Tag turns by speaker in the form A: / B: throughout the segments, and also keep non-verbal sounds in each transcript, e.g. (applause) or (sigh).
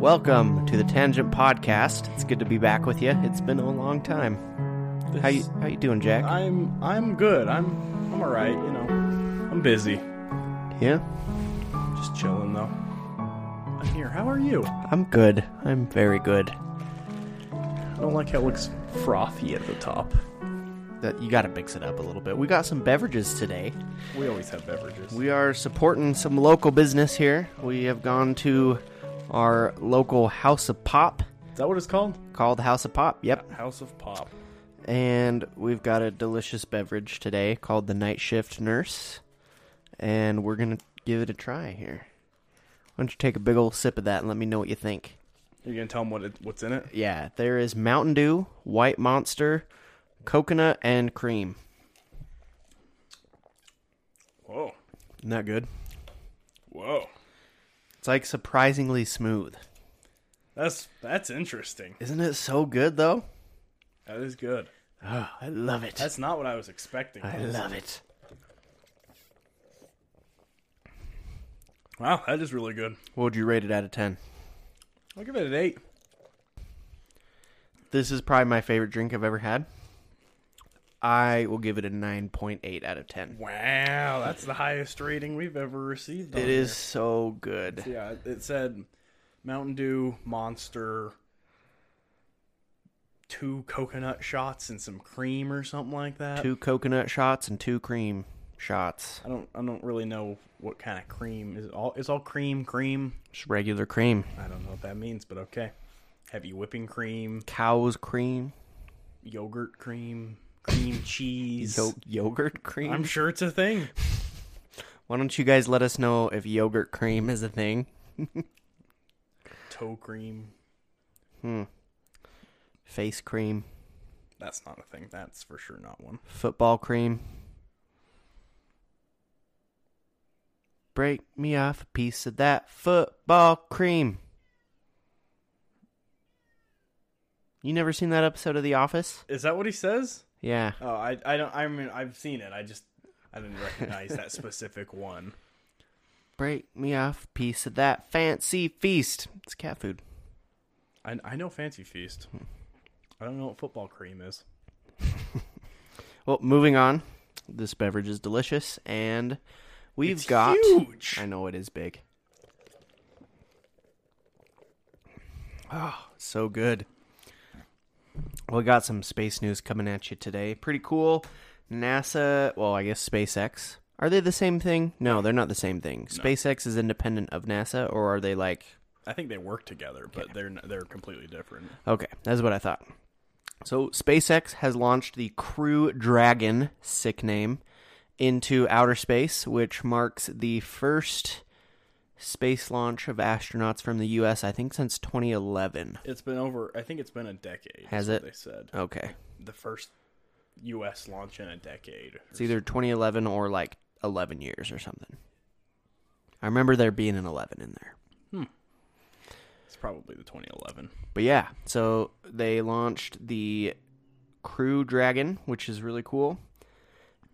A: Welcome to the Tangent Podcast. It's good to be back with you. It's been a long time. How you how you doing, Jack?
B: I'm I'm good. I'm I'm all right. You know, I'm busy.
A: Yeah,
B: Just chilling though. I'm here. How are you?
A: I'm good. I'm very good.
B: I don't like how it looks frothy at the top.
A: That you got to mix it up a little bit. We got some beverages today.
B: We always have beverages.
A: We are supporting some local business here. We have gone to our local House of Pop
B: Is that what it's called?
A: called House of Pop. Yep.
B: House of Pop.
A: And we've got a delicious beverage today called the Night Shift Nurse. And we're going to give it a try here. Why don't you take a big old sip of that and let me know what you think?
B: You're gonna tell them what it, what's in it?
A: Yeah, there is Mountain Dew, White Monster, coconut, and cream.
B: Whoa,
A: Isn't that good?
B: whoa.
A: It's like surprisingly smooth.
B: That's that's interesting.
A: Isn't it so good though?
B: That is good.
A: Oh, I love it.
B: That's not what I was expecting.
A: I love it.
B: Wow, that is really good.
A: What would you rate it out of 10?
B: I'll give it an eight.
A: This is probably my favorite drink I've ever had. I will give it a 9.8 out of 10.
B: Wow, that's the highest rating we've ever received.
A: It is so good.
B: here. Yeah, it said Mountain Dew, Monster, two coconut shots and some cream or something like that.
A: Two coconut shots and two cream shots.
B: I don't I don't really know what kind of cream is it all is all cream cream.
A: Just regular cream.
B: I don't know what that means, but okay. Heavy whipping cream,
A: Cow's cream.
B: yogurt cream, cream (laughs) cheese.
A: Yo- yogurt cream?
B: I'm sure it's a thing.
A: Why don't you guys let us know if yogurt cream is a thing? (laughs)
B: Toe cream. Hmm.
A: Face cream.
B: That's not a thing. That's for sure not one.
A: Football cream. Break me off a piece of that football cream. You never seen that episode of The Office?
B: Is that what he says?
A: Yeah.
B: Oh, I I don't I mean I've seen it. I just I didn't recognize that (laughs) specific one.
A: Break me off piece of that fancy feast. It's cat food.
B: I I know Fancy Feast. I don't know what football cream is. (laughs)
A: Well, moving on. This beverage is delicious, and we've
B: It's
A: got.
B: huge.
A: I know it is big. Oh, so good. We got some space news coming at you today. Pretty cool. NASA, well, I guess SpaceX. Are they the same thing? No, they're not the same thing. SpaceX is independent of NASA, or are they like
B: I think they work together, but they're they're completely different.
A: Okay, that's what I thought. So SpaceX has launched the Crew Dragon, sick name, into outer space, which marks the first space launch of astronauts from the U.S. I think since 2011.
B: It's been over. I think it's been a decade.
A: Has it?
B: They said
A: Okay,
B: the first U.S. launch in a decade.
A: it's either 2011 or like 11 years or something. I remember there being an 11 in there. Hmm.
B: It's probably the 2011.
A: But yeah, so they launched the Crew Dragon, which is really cool.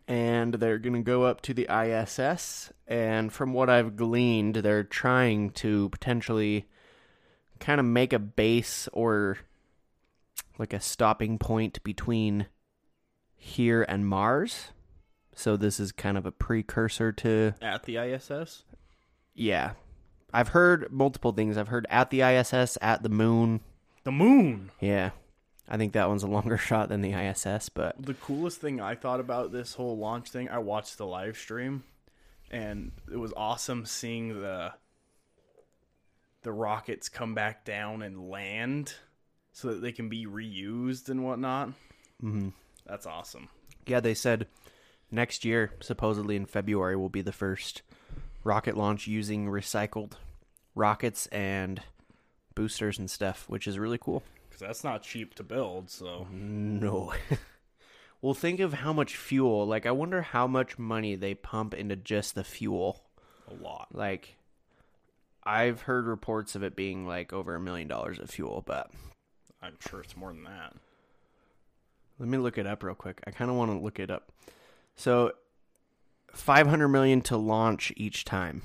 A: And they're going to go up to the ISS. And from what I've gleaned, they're trying to potentially kind of make a base or like a stopping point between here and Mars. So this is kind of a precursor to
B: At the ISS.
A: yeah. I've heard multiple things. I've heard at the ISS, at the moon,
B: The moon.
A: yeah. I think that one's a longer (laughs) shot than the ISS, but
B: The coolest thing I thought about this whole launch thing, I watched the live stream, and it was awesome seeing the the rockets come back down and land, so that they can be reused and whatnot. Mm-hmm. That's awesome.
A: yeah, they said next year, supposedly in February, will be the first rocket launch using recycled rockets and boosters and stuff, which is really cool.
B: Because that's not cheap to build. So
A: No. (laughs) well, think of how much fuel. Like, I wonder how much money they pump into just the fuel.
B: a lot.
A: Like, I've heard reports of it being like over a million dollars of fuel, but
B: I'm sure it's more than that.
A: Let me look it up real quick. I kind of want to look it up. So, 500 million to launch each time.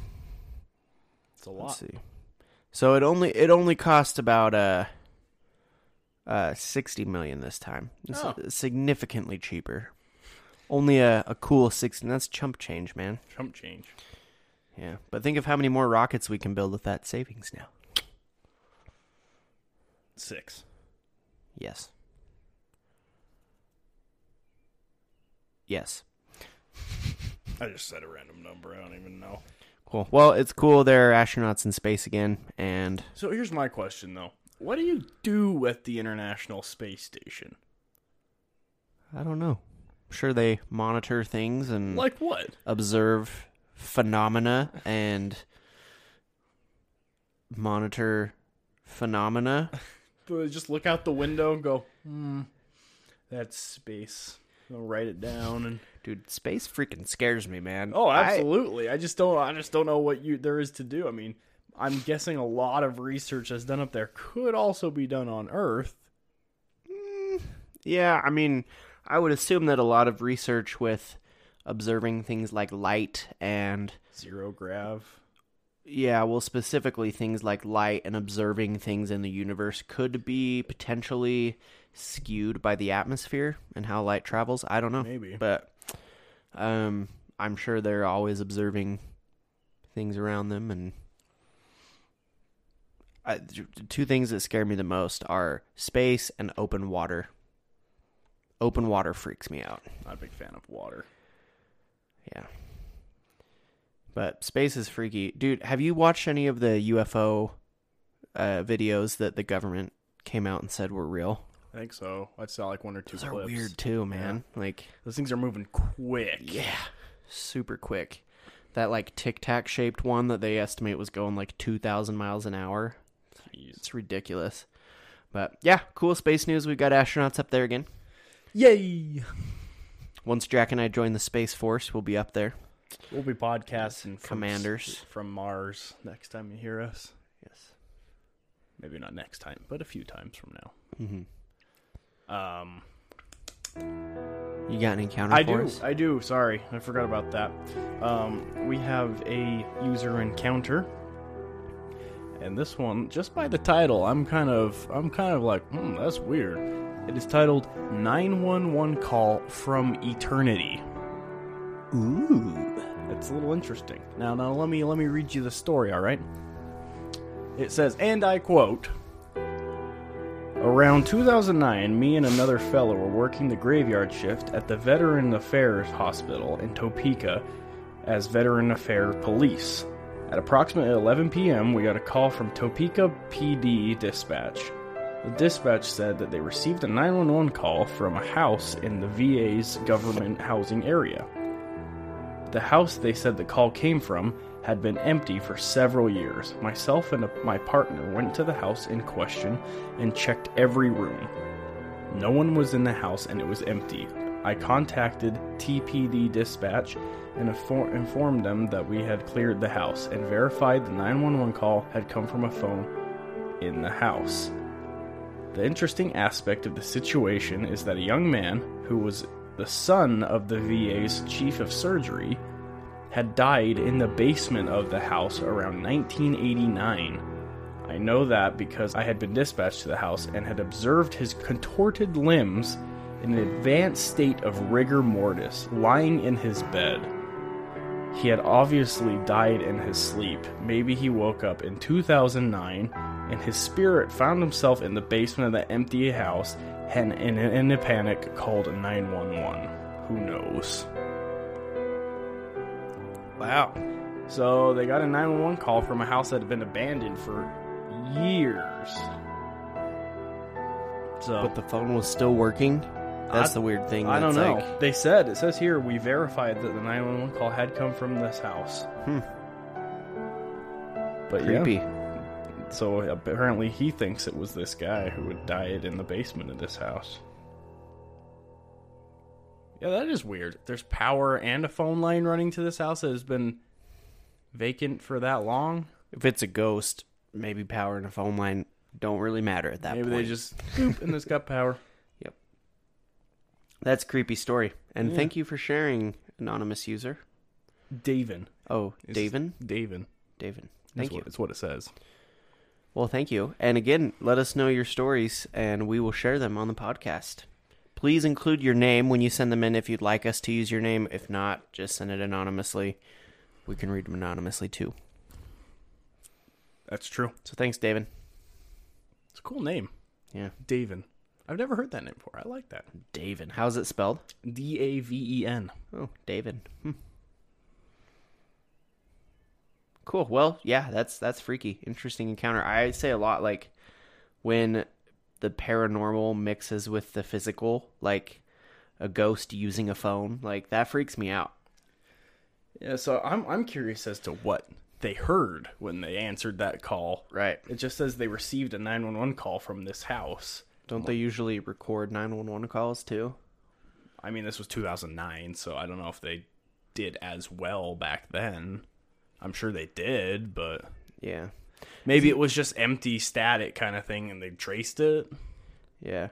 B: It's a
A: Let's
B: lot.
A: see. So it only it only cost about uh uh 60 million this time. It's
B: Oh.
A: significantly cheaper. Only a, a cool 60 that's chump change, man.
B: Chump change.
A: Yeah. But think of how many more rockets we can build with that savings now.
B: Six.
A: Yes. Yes.
B: I just said a random number. I don't even know.
A: Cool. Well, it's cool there are astronauts in space again and
B: So here's my question though. What do you do at the International Space Station?
A: I don't know. I'm sure they monitor things and
B: Like what?
A: observe phenomena and monitor phenomena. (laughs)
B: Do they just look out the window and go, hmm, that's space. I'll write it down and
A: Dude, space freaking scares me, man.
B: Oh,
A: I-
B: absolutely. I, just don't I just don't know what you there is to do. I mean, I'm guessing a lot of research that's done up there could also be done on Earth.
A: yeah, I mean, I would assume that a lot of research with observing things like light and
B: Zero grav.
A: yeah, well specifically things like light and observing things in the universe could be potentially skewed by the atmosphere and how light travels. I don't know.
B: Maybe.
A: But um I'm sure they're always observing things around them and I, two things that scare me the most are space and open water. Open water freaks me out.
B: Not a big fan of water.
A: Yeah. But space is freaky. Dude, have you watched any of the UFO uh, videos that the government came out and said were real?
B: I think so. I saw like one or two
A: Those are weird too, man. Like,
B: Those things are moving quick.
A: yeah, super quick. That like tic tac shaped one that they estimate was going like 2,000 miles an hour.
B: Jeez.
A: It's ridiculous. But yeah, cool space news. We've got astronauts up there again.
B: Yay!
A: Once Jack and I join the Space Force, we'll be up there.
B: We'll be podcasting from
A: Commanders.
B: from Mars next time you hear us.
A: Yes.
B: Maybe not next time, but a few times from now.
A: hmm
B: Um,
A: You got any encounter?
B: I
A: for
B: do.
A: us?
B: I do. Sorry, I forgot about that. Um, we have a user encounter, and this one, just by the title, I'm kind of, I'm kind of like, hmm, that's weird. It is titled "911 Call from Eternity."
A: Ooh.
B: It's a little interesting. Now, now let me let me read you the story. All right. It says, and I quote. Around 2009, me and another fellow were working the graveyard shift at the Veteran Affairs Hospital in Topeka as Veteran Affairs Police. At approximately 11 p.m., we got a call from Topeka PD dispatch. The dispatch said that they received a 911 call from a house in the VA's government housing area. The house they said the call came from had been empty for several years. Myself and my partner went to the house in question and checked every room. No one was in the house and it was empty. I contacted TPD dispatch and infor- informed them that we had cleared the house and verified the 911 call had come from a phone in the house. The interesting aspect of the situation is that a young man who was the son of the VA's chief of surgery had died in the basement of the house around 1989. I know that because I had been dispatched to the house and had observed his contorted limbs in an advanced state of rigor mortis, lying in his bed. He had obviously died in his sleep. Maybe he woke up in 2009 and his spirit found himself in the basement of the empty house and in, a panic called 911. Who knows?
A: Wow.
B: So they got a 911 call from a house that had been abandoned for years. So
A: But the phone was still working. That's
B: I-
A: the weird thing.
B: I don't know.
A: like-
B: They said it says here we verified that the 911 call had come from this house.
A: Hmm.
B: But
A: creepy.
B: yeah, so apparently he thinks it was this guy who had died in the basement of this house. Yeah, that is weird. There's power and a phone line running to this house that has been vacant for that long.
A: If it's a ghost, maybe power and a phone line don't really matter at that
B: Maybe
A: point.
B: they just boop and it's got power. (laughs)
A: That's a creepy story. And
B: Yeah.
A: thank you for sharing, anonymous user.
B: Daven.
A: Oh,
B: It's
A: Daven?
B: Daven.
A: Daven.
B: That's
A: Thank
B: what,
A: you.
B: That's what it says.
A: Well, thank you. And again, let us know your stories and we will share them on the podcast. Please include your name when you send them in if you'd like us to use your name. If not, just send it anonymously. We can read them anonymously too.
B: That's true.
A: So thanks, Daven.
B: It's a cool name,
A: Yeah.
B: Daven. I've never heard that name before. I like that.
A: David. How's it spelled?
B: D A V E N.
A: Oh, David. Hmm. Cool. Well, yeah, that's that's freaky. Interesting encounter. I say a lot like when the paranormal mixes with the physical, like a ghost using a phone, like that freaks me out.
B: Yeah, so I'm I'm curious as to what they heard when they answered that call.
A: Right.
B: It just says they received a 911 call from this house.
A: Don't they usually record 911 calls too?
B: I mean, this was 2009, so I don't know if they did as well back then. I'm sure they did, but
A: Yeah.
B: maybe it was just empty static kind of thing and they traced it.
A: Yeah.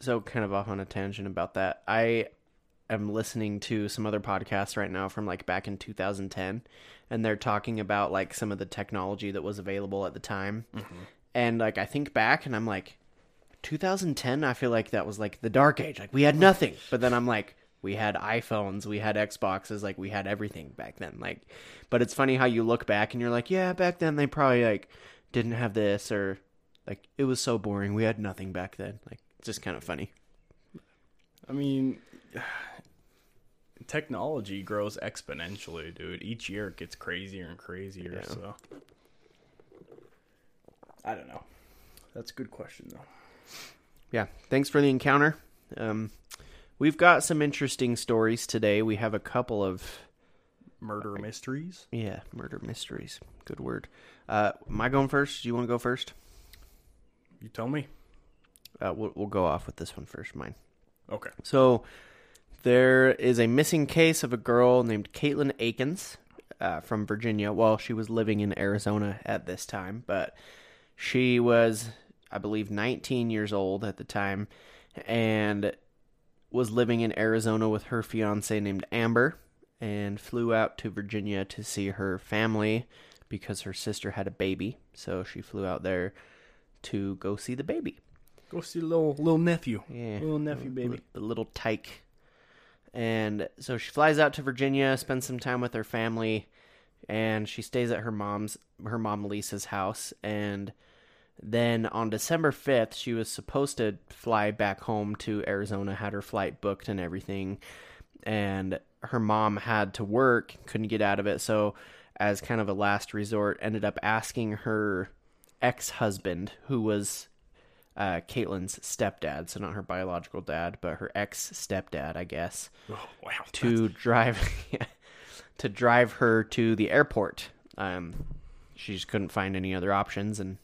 A: So kind of off on a tangent about that. I am listening to some other podcasts right now from like back in 2010 and they're talking about like some of the technology that was available at the time. Mm-hmm. And like I think back and I'm like 2010 I feel like that was like the dark age. Like we had nothing. But then I'm like we had iPhones, we had Xboxes, like we had everything back then. Like but it's funny how you look back and you're like, yeah, back then they probably like didn't have this or like it was so boring. We had nothing back then. Like it's just kind of funny.
B: I mean, (sighs) technology grows exponentially, dude. Each year it gets crazier and crazier.
A: Yeah.
B: So I don't know. That's a good question though.
A: Yeah. Thanks for the encounter. Um, we've got some interesting stories today. We have a couple of
B: Murder mysteries.
A: yeah murder mysteries. Good word. Uh, am I going first? Do you want to go first?
B: You tell me.
A: Uh, we'll, we'll go off with this one first. Mine.
B: Okay.
A: So there is a missing case of a girl named Caitlin Akins uh, from Virginia. Well, she was living in Arizona at this time, but she was, I believe, 19 years old at the time and was living in Arizona with her fiance named Amber and flew out to Virginia to see her family because her sister had a baby. So she flew out there to go see the baby.
B: Go see little little nephew.
A: Yeah.
B: Little nephew baby.
A: The little tyke. And so she flies out to Virginia, spends some time with her family, and she stays at her mom's her mom Lisa's house and then on December 5th, she was supposed to fly back home to Arizona, had her flight booked and everything. And her mom had to work, couldn't get out of it. So, as kind of a last resort, ended up asking her ex husband, who was uh, Caitlin's stepdad, so not her biological dad, but her ex stepdad, I guess,
B: Oh, wow.
A: to drive (laughs) to drive her to the airport. Um, she just couldn't find any other options, and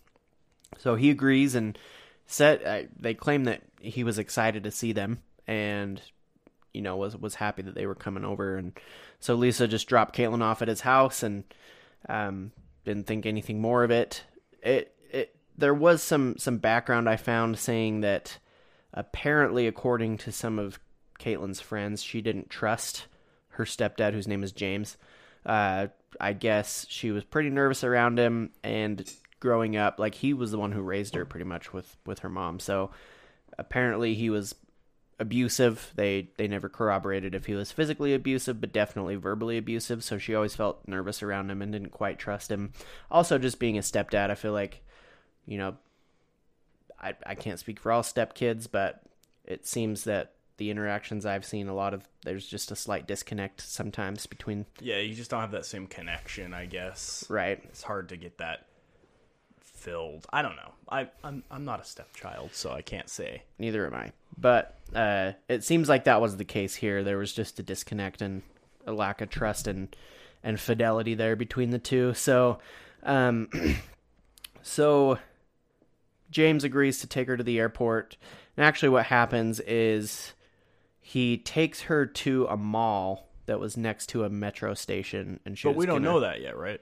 A: so he agrees and said uh, they claim that he was excited to see them and you know was was happy that they were coming over, and so Lisa just dropped Caitlin off at his house and um, didn't think anything more of it. It it there was some some background I found saying that apparently, according to some of Caitlin's friends, she didn't trust her stepdad, whose name is James. Uh, I guess she was pretty nervous around him, and growing up, like he was the one who raised her pretty much with with her mom. So apparently, he was abusive. They they never corroborated if he was physically abusive, but definitely verbally abusive. So she always felt nervous around him and didn't quite trust him. Also, just being a stepdad, I feel like, you know, I I can't speak for all stepkids, but it seems that the interactions I've seen, a lot of there's just a slight disconnect sometimes between
B: Yeah, you just don't have that same connection, I guess.
A: right.
B: It's hard to get that filled. I don't know. I I'm I'm not a stepchild, so I can't say.
A: Neither am I. But uh, it seems like that was the case here. There was just a disconnect and a lack of trust and and fidelity there between the two. So, um, (clears throat) so James agrees to take her to the airport. And actually, what happens is he takes her to a mall that was next to a metro station, and she.
B: But we don't
A: gonna-
B: know that yet, right?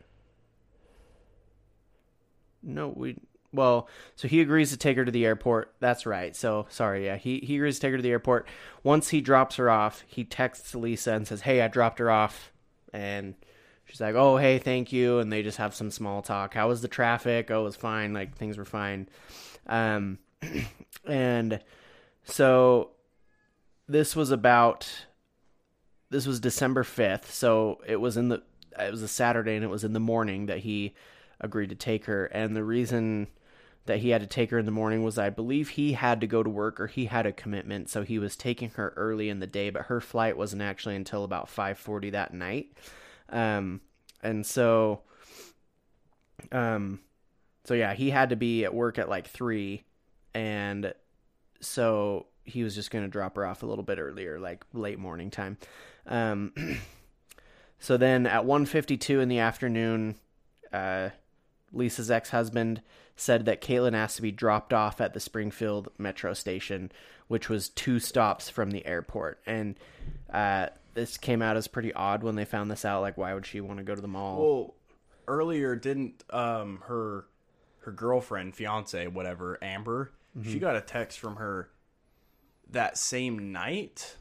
A: No, we well, so he agrees to take her to the airport. That's right. So sorry, yeah, he he agrees to take her to the airport. Once he drops her off, he texts Lisa and says, "Hey, I dropped her off," and she's like, "Oh, hey, thank you," and they just have some small talk. How was the traffic? Oh, it was fine. Like things were fine. Um, (clears throat) and so this was about this was December fifth. So it was in the it was a Saturday, and it was in the morning that he agreed to take her. And the reason that he had to take her in the morning was I believe he had to go to work or he had a commitment, so he was taking her early in the day, but her flight wasn't actually until about 5:40 that night. Um and so um so yeah, he had to be at work at like 3 and so he was just going to drop her off a little bit earlier like late morning time. Um (clears throat) so then at 1:52 in the afternoon uh Lisa's ex-husband said that Caitlin asked to be dropped off at the Springfield metro station, which was two stops from the airport. And uh, this came out as pretty odd when they found this out. Like, why would she want to go to the mall?
B: Well, earlier didn't um her her girlfriend, fiance, whatever, Amber, she got a text from her that same night.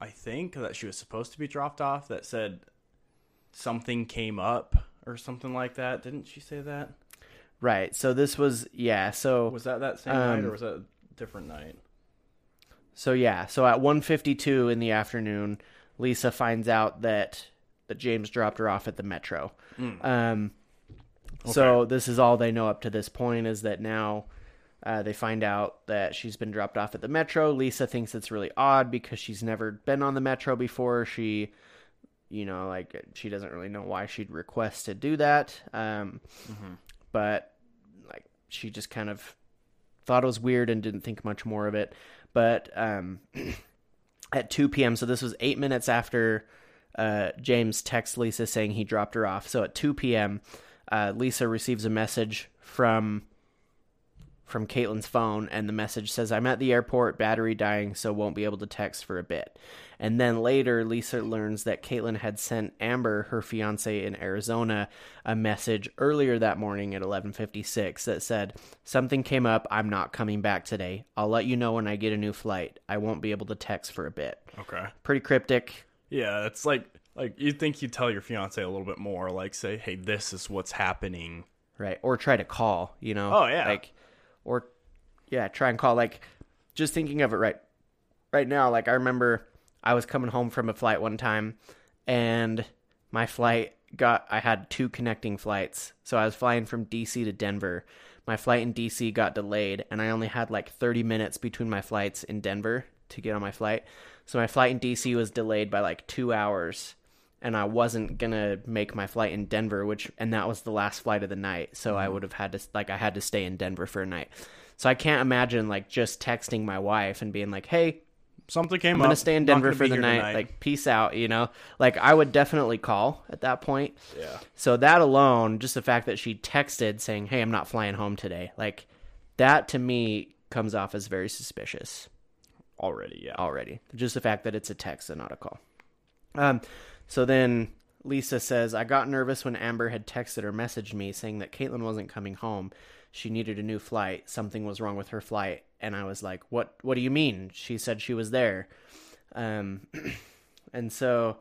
B: I think that she was supposed to be dropped off that said something came up or something like that. Didn't she say that?
A: right. So this was yeah. So
B: Was that that same night
A: Um,
B: or was that a different night?
A: So yeah, so at 1:52 in the afternoon, Lisa finds out that that James dropped her off at the metro. Um, so this is all they know up to this point is that now uh, they find out that she's been dropped off at the metro. Lisa thinks it's really odd because she's never been on the metro before. She, you know, like she doesn't really know why she'd request to do that. Um, But like she just kind of thought it was weird and didn't think much more of it. But um, (clears throat) at 2 p.m., so this was eight minutes after uh, James texts Lisa saying he dropped her off. So at 2 p.m., uh, Lisa receives a message from from Caitlin's phone, and the message says, "I'm at the airport, battery dying, so won't be able to text for a bit." And then later, Lisa learns that Caitlin had sent Amber, her fiance in Arizona, a message earlier that morning at 11:56 that said, "Something came up. I'm not coming back today. I'll let you know when I get a new flight. I won't be able to text for a bit."
B: Okay.
A: Pretty cryptic.
B: Yeah, it's like like you think you'd tell your fiance a little bit more, like say, "Hey, this is what's happening."
A: right or try to call you know
B: Oh, yeah.
A: like or yeah try and call like just thinking of it right right now like i remember i was coming home from a flight one time and my flight got i had two connecting flights. So i was flying from dc to denver. My flight in dc got delayed and i only had like 30 minutes between my flights in denver to get on my flight. So my flight in dc was delayed by like two hours and I wasn't gonna make my flight in Denver, which and that was the last flight of the night, so I mm-hmm. would have had to like I had to stay in Denver for a night. So I can't imagine like just texting my wife and being like, "Hey,
B: Something came
A: I'm
B: up.
A: gonna stay in Denver for the night.
B: tonight.
A: Like, peace out," you know. Like I would definitely call at that point.
B: yeah,
A: So that alone, just the fact that she texted saying, "Hey, I'm not flying home today," like that to me comes off as very suspicious
B: already. Yeah.
A: already. Just the fact that it's a text and not a call. Um, so then Lisa says, I got nervous when Amber had texted or messaged me saying that Caitlin wasn't coming home. She needed a new flight. Something was wrong with her flight. And I was like, What what do you mean? She said she was there. Um (clears throat) and so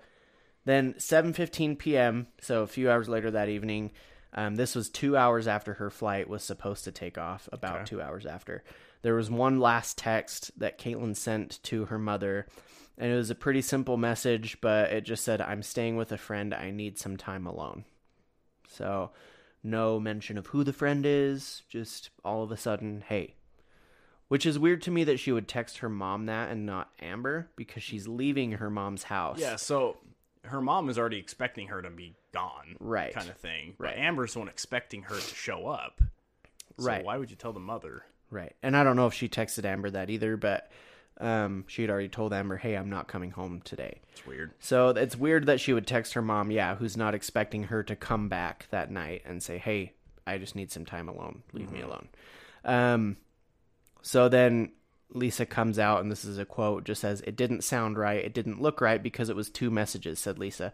A: then 7:15 p.m., so a few hours later that evening, um, this was two hours after her flight was supposed to take off. About
B: Okay.
A: two hours after, there was one last text that Caitlin sent to her mother, and it was a pretty simple message, but it just said, "I'm staying with a friend. I need some time alone." So, no mention of who the friend is. Just all of a sudden, hey. Which is weird to me that she would text her mom that and not Amber because she's leaving her mom's house.
B: Yeah. So her mom is already expecting her to be gone,
A: Right.
B: Kind of thing.
A: Right.
B: But Amber's the one expecting her to show up. So
A: Right.
B: Why would you tell the mother?
A: Right. And I don't know if she texted Amber that either, but um, she had already told Amber, hey, I'm not coming home today.
B: It's weird.
A: So it's weird that she would text her mom, yeah, who's not expecting her to come back that night and say, hey, I just need some time alone. Leave me alone. Um, so then Lisa comes out, and this is a quote, just says, It didn't sound right. It didn't look right because it was two messages, said Lisa.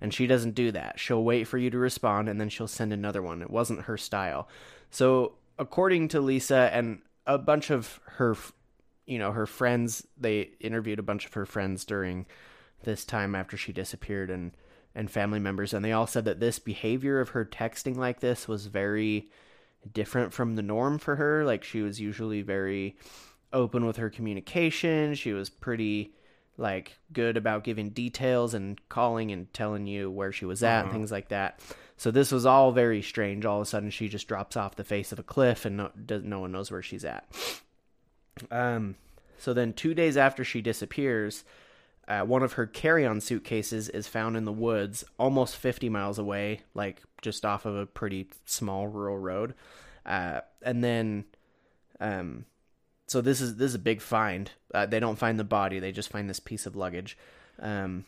A: And she doesn't do that. She'll wait for you to respond, and then she'll send another one. It wasn't her style. So, according to Lisa and a bunch of her, you know, her friends, they interviewed a bunch of her friends during this time after she disappeared and and family members, and they all said that this behavior of her texting like this was very different from the norm for her. Like she was usually very open with her communication. She was pretty like good about giving details and calling and telling you where she was at and uh-huh. things like that. So this was all very strange. All of a sudden, she just drops off the face of a cliff and no, does, no one knows where she's at. Um, so then, two days after she disappears, uh, one of her carry-on suitcases is found in the woods, almost 50 miles away, like just off of a pretty small rural road. Uh, and then, um, so this is this is a big find. Uh, they don't find the body; they just find this piece of luggage. Um,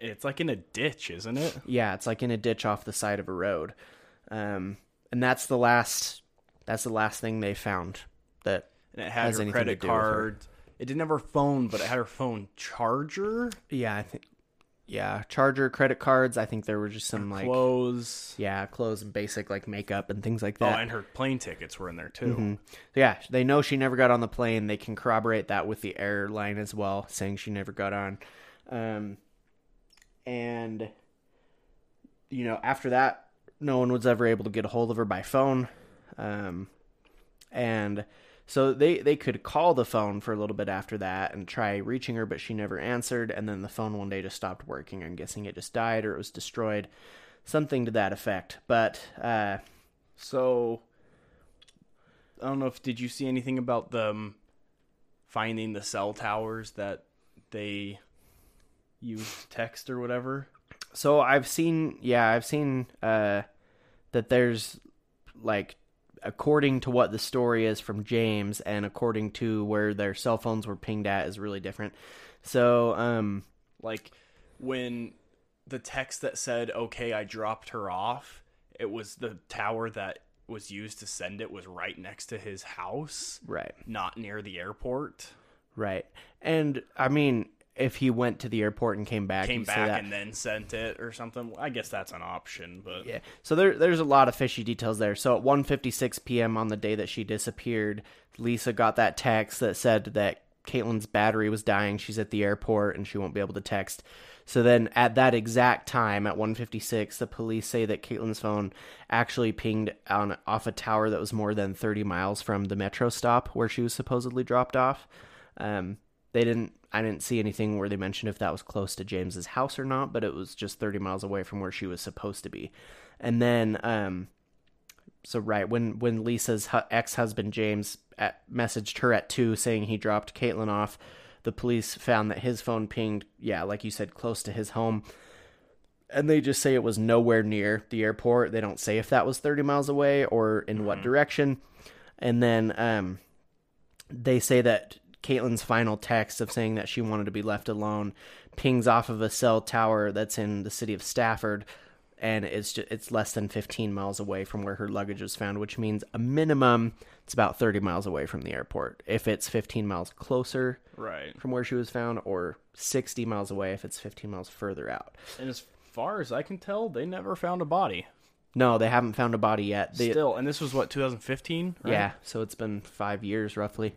B: It's like in a ditch, isn't it?
A: yeah, it's like in a ditch off the side of a road. Um, and that's the last. That's the last thing they found. That
B: And it had
A: Has
B: her
A: anything to
B: credit
A: do with her.
B: card. It didn't have her phone, but it had her phone charger,
A: yeah, I think. Yeah, charger, credit cards. I think there were just some like
B: clothes.
A: yeah, clothes and basic like makeup and things like that.
B: Oh, and her plane tickets were in there too.
A: Yeah, they know she never got on the plane. They can corroborate that with the airline as well, saying she never got on. Um, and you know, after that, no one was ever able to get a hold of her by phone. Um, and so they they could call the phone for a little bit after that and try reaching her, but she never answered. And then the phone one day just stopped working. I'm guessing it just died or it was destroyed, something to that effect. But uh,
B: So I don't know if did you see anything about them finding the cell towers that they used text or whatever?
A: So I've seen, yeah, I've seen uh, that there's like, according to what the story is from James, and according to where their cell phones were pinged at, is really different. So, um,
B: Like when the text that said "Okay, I dropped her off," it was the tower that was used to send it was right next to his house,
A: right,
B: not near the airport.
A: right, and I mean, if he went to the airport and came back,
B: Came back and then sent it or something. I guess that's an option, but
A: Yeah. So there, there's a lot of fishy details there. So at 1:56 p.m. on the day that she disappeared, Lisa got that text that said that Caitlin's battery was dying. She's at the airport and she won't be able to text. So then at that exact time at 1:56, the police say that Caitlin's phone actually pinged on off a tower that was more than 30 miles from the metro stop where she was supposedly dropped off. Um, they didn't. I didn't see anything where they mentioned if that was close to James's house or not, but it was just 30 miles away from where she was supposed to be. And then, um, so right when when Lisa's hu- ex-husband James at, messaged her at two saying he dropped Caitlin off, the police found that his phone pinged. Yeah, like you said, close to his home. And they just say it was nowhere near the airport. They don't say if that was 30 miles away or in what direction. And then um, they say that Caitlin's final text of saying that she wanted to be left alone pings off of a cell tower that's in the city of Stafford, and it's just, it's less than 15 miles away from where her luggage was found, which means a minimum it's about 30 miles away from the airport. If it's 15 miles closer
B: right.
A: from where she was found, or 60 miles away if it's 15 miles further out.
B: And as far as I can tell, they never found a body.
A: No, they haven't found a body yet. They,
B: Still, and this was what 2015. Right?
A: Yeah, so it's been five years roughly,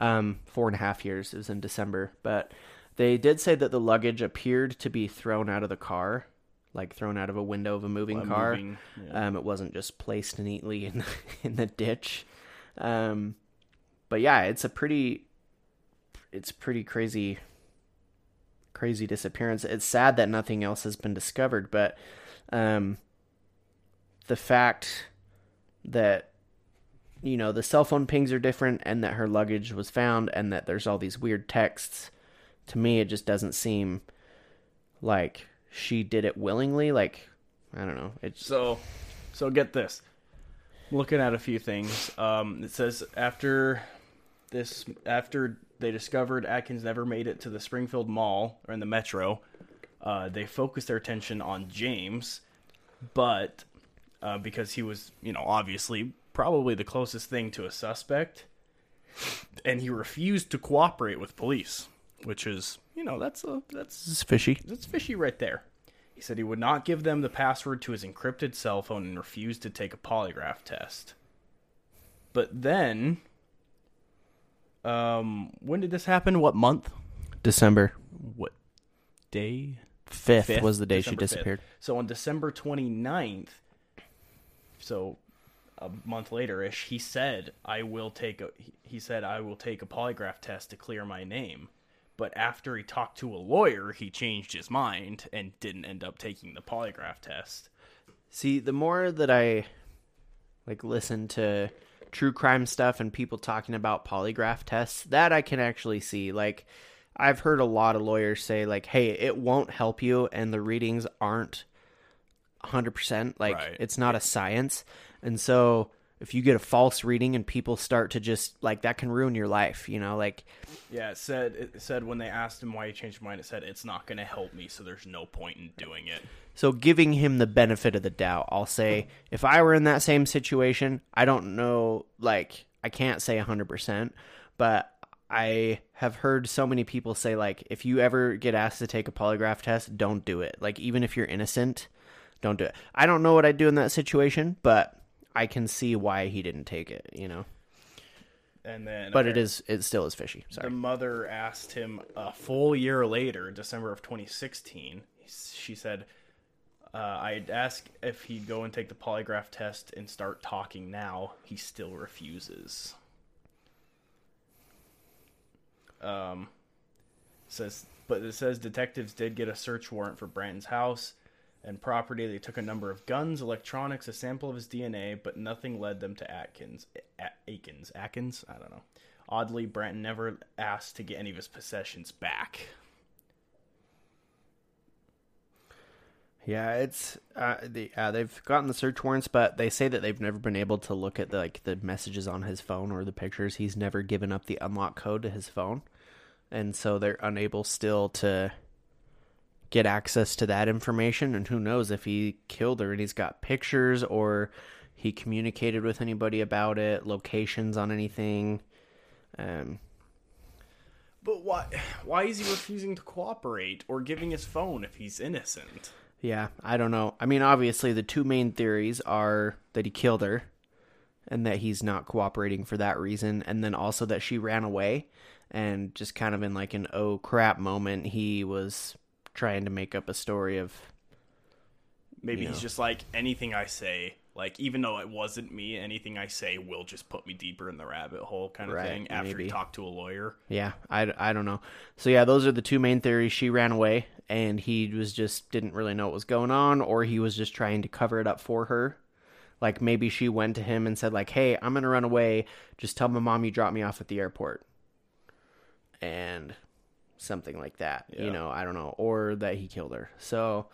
A: um, four and a half years. It was in December, but they did say that the luggage appeared to be thrown out of the car, like thrown out of a window of a moving car.
B: moving- yeah.
A: Um, it wasn't just placed neatly in the, (laughs) in the ditch. Um, but yeah, it's a pretty, it's pretty crazy, crazy disappearance. It's sad that nothing else has been discovered, but um, the fact that you know the cell phone pings are different and that her luggage was found and that there's all these weird texts to me it just doesn't seem like she did it willingly like i don't know it's
B: So, so get this. Looking at a few things. Um, it says after this, after they discovered Atkins never made it to the Springfield Mall or in the Metro, uh, they focused their attention on James, but uh, because he was, you know, obviously probably the closest thing to a suspect, and he refused to cooperate with police, which is, you know, that's a that's
A: it's fishy
B: that's fishy right there. He said he would not give them the password to his encrypted cell phone and refused to take a polygraph test. But then, um, when did this happen? What month?
A: december
B: What day?
A: fifth,
B: 5th,
A: was the day she
B: December 5th.
A: disappeared.
B: So on December 29th, so a month later ish, he said, I will take a he said I will take a polygraph test to clear my name. But after he talked to a lawyer, he changed his mind and didn't end up taking the polygraph test.
A: See, the more that I like listen to true crime stuff and people talking about polygraph tests, that I can actually see. Like I've heard a lot of lawyers say like, "Hey, it won't help you and the readings aren't 100%, like
B: Right.
A: it's not a science." And so if you get a false reading and people start to just like that can ruin your life, you know, like
B: Yeah, it said it said when they asked him why he changed his mind, it said it's not going to help me, so there's no point in doing it.
A: So giving him the benefit of the doubt, I'll say if I were in that same situation, I don't know like I can't say 100%, but I have heard so many people say like if you ever get asked to take a polygraph test, don't do it. Like even if you're innocent, don't do it. I don't know what I'd do in that situation, but I can see why he didn't take it, you know.
B: And then
A: But it is it still is fishy.
B: The mother asked him a full year later, December of 2016. She said, uh, I'd ask if he'd go and take the polygraph test and start talking now. He still refuses. Um, says, but it says detectives did get a search warrant for Branton's house and property. They took a number of guns, electronics, a sample of his DNA, but nothing led them to Atkins. A- Akins. Atkins? I don't know. Oddly, Branton never asked to get any of his possessions back.
A: Yeah, it's uh, the uh, they've gotten the search warrants, but they say that they've never been able to look at the, like the messages on his phone or the pictures. He's never given up the unlock code to his phone, and so they're unable still to get access to that information. And who knows if he killed her and he's got pictures or he communicated with anybody about it, locations on anything. Um,
B: But why? Why is he refusing to cooperate or giving his phone if he's innocent?
A: Yeah, I don't know. I mean, obviously, the two main theories are that he killed her and that he's not cooperating for that reason, and then also that she ran away and just kind of in like an oh crap moment, he was trying to make up a story of.
B: Maybe
A: You
B: he's
A: know.
B: just like anything I say. Like even though it wasn't me, anything I say will just put me deeper in the rabbit hole, kind of
A: Right,
B: thing. After
A: maybe.
B: you talk to a lawyer,
A: Yeah, I, I don't know. So, yeah, those are the two main theories. She ran away and he was just didn't really know what was going on, or he was just trying to cover it up for her. Like maybe she went to him and said, like, hey, I'm going to run away. Just tell my mom you dropped me off at the airport. And something like that.
B: Yeah.
A: You know, I don't know. Or that he killed her. So,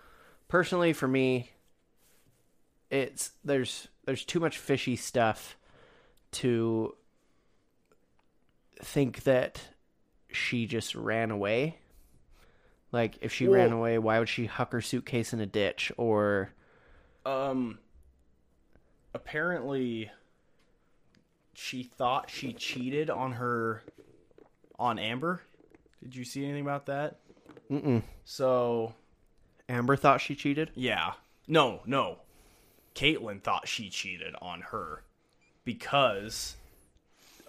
A: personally, for me, it's there's there's too much fishy stuff to think that she just ran away. Like if she ran away, why would she huck her suitcase in a ditch or
B: um, apparently she thought she cheated on her on Amber. Did you see anything about that?
A: Mm-mm.
B: So
A: Amber thought she cheated?
B: Yeah. No, no. Caitlyn thought she cheated on her because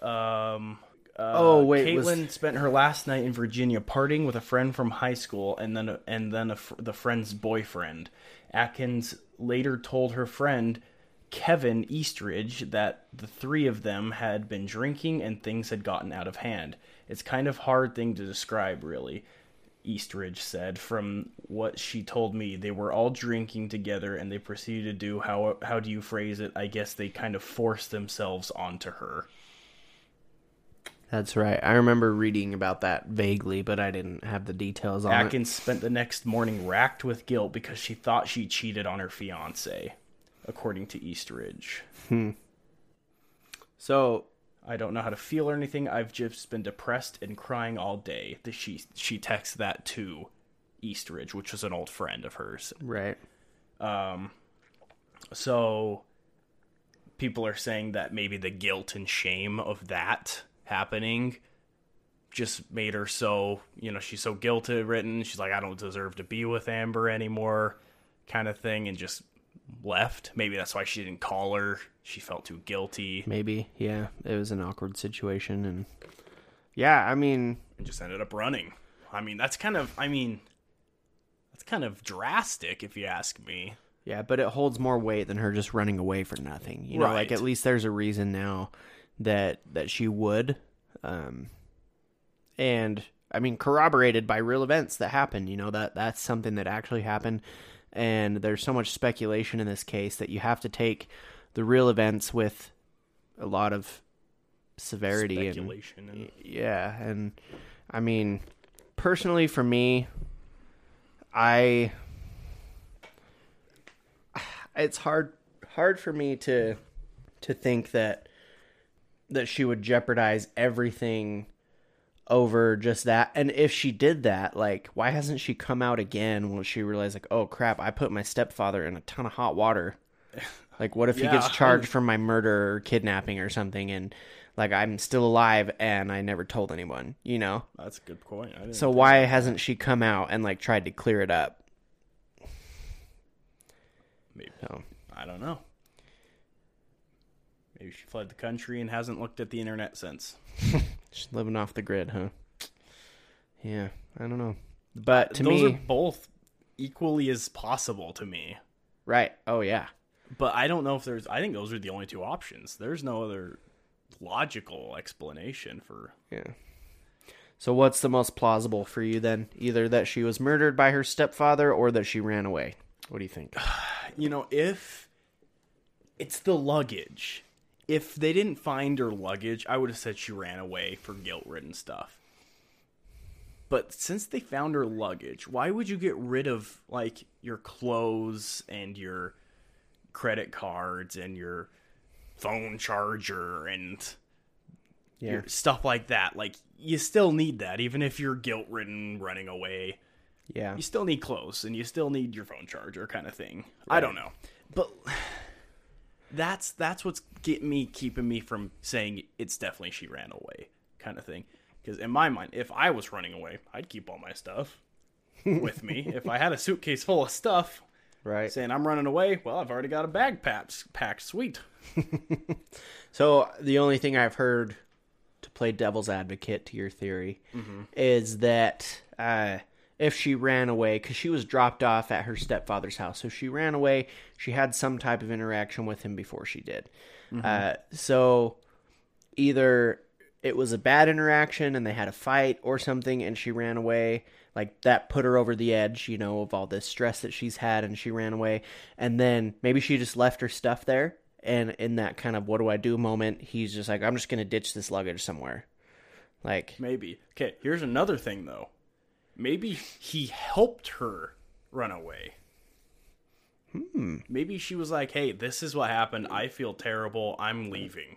B: um uh,
A: Oh, wait, was-
B: Caitlyn spent her last night in Virginia partying with a friend from high school and then and then a, fr- the friend's boyfriend. Atkins later told her friend Kevin Eastridge that the three of them had been drinking and things had gotten out of hand. It's kind of hard thing to describe really. Eastridge said. From what she told me, they were all drinking together and they proceeded to do how how do you phrase it? I guess they kind of forced themselves onto her.
A: That's right. I remember reading about that vaguely, but I didn't have the details on it.
B: Atkins spent the next morning racked with guilt because she thought she cheated on her fiance, according to Eastridge. Hmm.
A: So,
B: I don't know how to feel or anything. I've just been depressed and crying all day. The- She she texts that to Eastridge, which was an old friend of hers.
A: right. Um.
B: So people are saying that maybe the guilt and shame of that happening just made her so, you know, she's so guilty ridden. She's like, I don't deserve to be with Amber anymore, kind of thing, and just left. Maybe that's why she didn't call her. She felt too guilty
A: Maybe. Yeah, it was an awkward situation and Yeah, I mean,
B: and just ended up running. I mean, that's kind of, I mean, that's kind of drastic, if you ask me.
A: Yeah, but it holds more weight than her just running away for nothing. You know, like at least there's a reason now that that she would. Um and I mean corroborated by real events that happened, you know, that that's something that actually happened and there's so much speculation in this case that you have to take the real events with a lot of severity and
B: Speculation. And,
A: yeah, and I mean, personally, for me, I (sighs) it's hard hard for me to to think that that she would jeopardize everything over just that. And if she did that, like, why hasn't she come out again when she realized, like, oh crap, I put my stepfather in a ton of hot water. (laughs) Like, what if he gets charged for my murder or kidnapping or something, and like I'm still alive and I never told anyone, you know?
B: that's a good point. I didn't
A: So why hasn't she come out and like tried to clear it up?
B: Maybe.
A: So
B: I don't know. Maybe she fled the country and hasn't looked at the internet since. (laughs)
A: she's living off the grid, huh? Yeah, I don't know. But to
B: Those
A: me,
B: are both equally as possible to me.
A: right? Oh yeah,
B: But I don't know if there's. I think those are the only two options. There's no other logical explanation for.
A: yeah. So what's the most plausible for you then? Either that she was murdered by her stepfather or that she ran away. What do you think? (sighs)
B: You know, if it's the luggage. If they didn't find her luggage, I would have said she ran away for guilt ridden stuff. But since they found her luggage, why would you get rid of like your clothes and your credit cards and your phone charger and
A: Yeah,
B: your stuff like that? Like you still need that even if you're guilt ridden running away
A: yeah,
B: you still need clothes and you still need your phone charger kind of thing. I don't know. But that's that's what's getting me keeping me from saying it's definitely she ran away kind of thing. Because in my mind, if I was running away, I'd keep all my stuff with me. if I had a suitcase full of stuff
A: right.
B: saying I'm running away, well, I've already got a bag packed. Packed, sweet. (laughs)
A: So the only thing I've heard to play devil's advocate to your theory is that uh, if she ran away, because she was dropped off at her stepfather's house, so she ran away. She had some type of interaction with him before she did. Uh, so either it was a bad interaction and they had a fight or something, and she ran away. Like that put her over the edge, you know, of all this stress that she's had, and she ran away. And then maybe she just left her stuff there. And in that kind of what do I do moment, he's just like, I'm just gonna ditch this luggage somewhere. Like,
B: Maybe. Okay, here's another thing though. Maybe he helped her run away. Hmm. Maybe she was like, "Hey, this is what happened. I feel terrible. I'm leaving."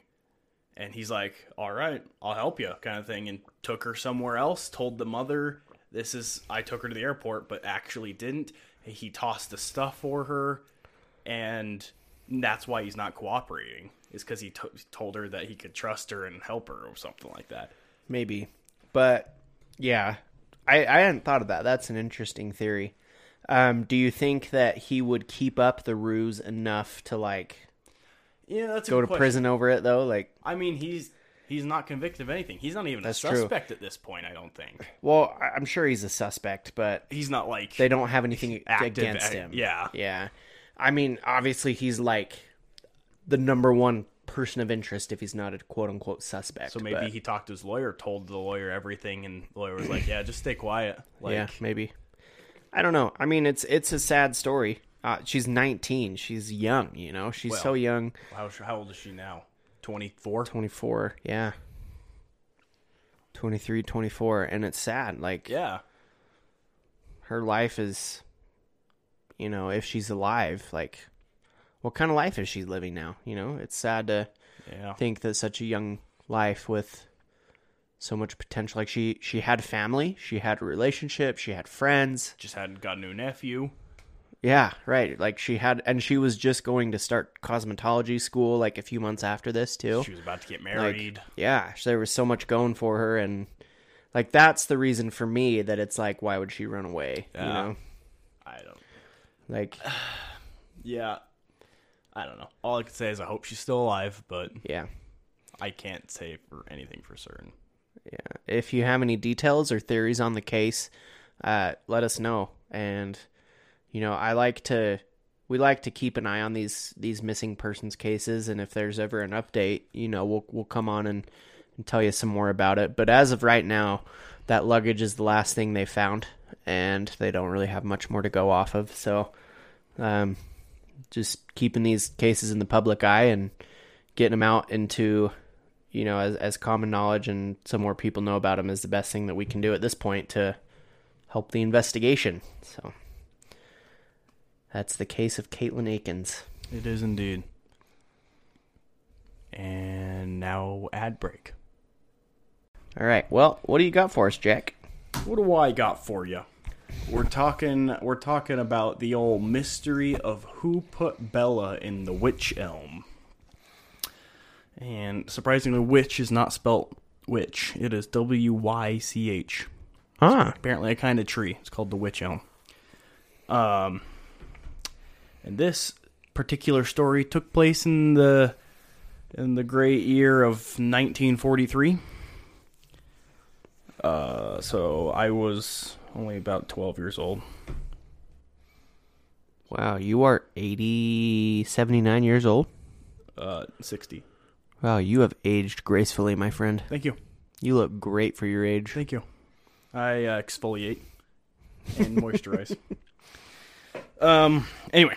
B: And he's like, "All right, I'll help you," kind of thing, and took her somewhere else. Told the mother, "This is I took her to the airport, but actually didn't." He tossed the stuff for her, and that's why he's not cooperating. Is because he to- told her that he could trust her and help her or something like that.
A: maybe. But yeah. I, I hadn't thought of that. That's an interesting theory. Um, do you think that he would keep up the ruse enough to like
B: Yeah, that's
A: go to
B: question.
A: prison over it though? Like
B: I mean, he's he's not convicted of anything. He's not even a
A: true.
B: suspect at this point. I don't think
A: well, I'm sure he's a suspect, but
B: he's not like
A: they don't have anything against him.
B: yeah.
A: Yeah. I mean, obviously he's like the number one person of interest if he's not a quote unquote suspect.
B: So maybe
A: but-
B: he talked to his lawyer, told the lawyer everything, and the lawyer was like, "Yeah, just stay quiet." (laughs) Like,
A: yeah, maybe. I don't know. I mean, it's it's a sad story. Uh, she's 19. She's young, you know. She's so young.
B: how how old is she now? Twenty four.
A: 24. Yeah. 23, 24 and it's sad. Like
B: Yeah,
A: her life is you know, if she's alive, like what kind of life is she living now, you know? It's sad to
B: yeah.
A: think that such a young life with so much potential like she she had family, she had a relationship, she had friends.
B: Just hadn't got a new nephew.
A: Yeah, right. Like she had, and she was just going to start cosmetology school like a few months after this too.
B: She was about to get
A: Like,
B: married.
A: yeah, there was so much going for her, and like that's the reason for me that it's like, why would she run away? You
B: Yeah.
A: know,
B: I don't.
A: like (sighs)
B: Yeah, I don't know. All I can say is I hope she's still alive, but
A: yeah,
B: I can't say for anything for certain.
A: yeah. If you have any details or theories on the case, uh, let us know, and you know I like to we like to keep an eye on these these missing persons cases, and if there's ever an update, you know we'll we'll come on and, and tell you some more about it. But as of right now, that luggage is the last thing they found, and they don't really have much more to go off of. So, um, just keeping these cases in the public eye and getting them out into you know as as common knowledge and so more people know about them is the best thing that we can do at this point to help the investigation. So that's the case of Caitlin aikens
B: It is indeed. And now ad break.
A: All right. Well, what do you got for us, Jack?
B: What do I got for you? We're talking we're talking about the old mystery of who put Bella in the wych elm. And surprisingly, witch is not spelt witch. It is W Y C H.
A: Ah,
B: Apparently, a kind of tree. It's called the wych elm. Um, and this particular story took place in the in the great year of 1943. Uh, so I was only about 12 years old.
A: wow. You are 80, 79 years old.
B: Uh, 60.
A: Wow, you have aged gracefully, my friend.
B: Thank you.
A: You look great for your age.
B: Thank you. I uh, exfoliate and moisturize. (laughs) um. Anyway,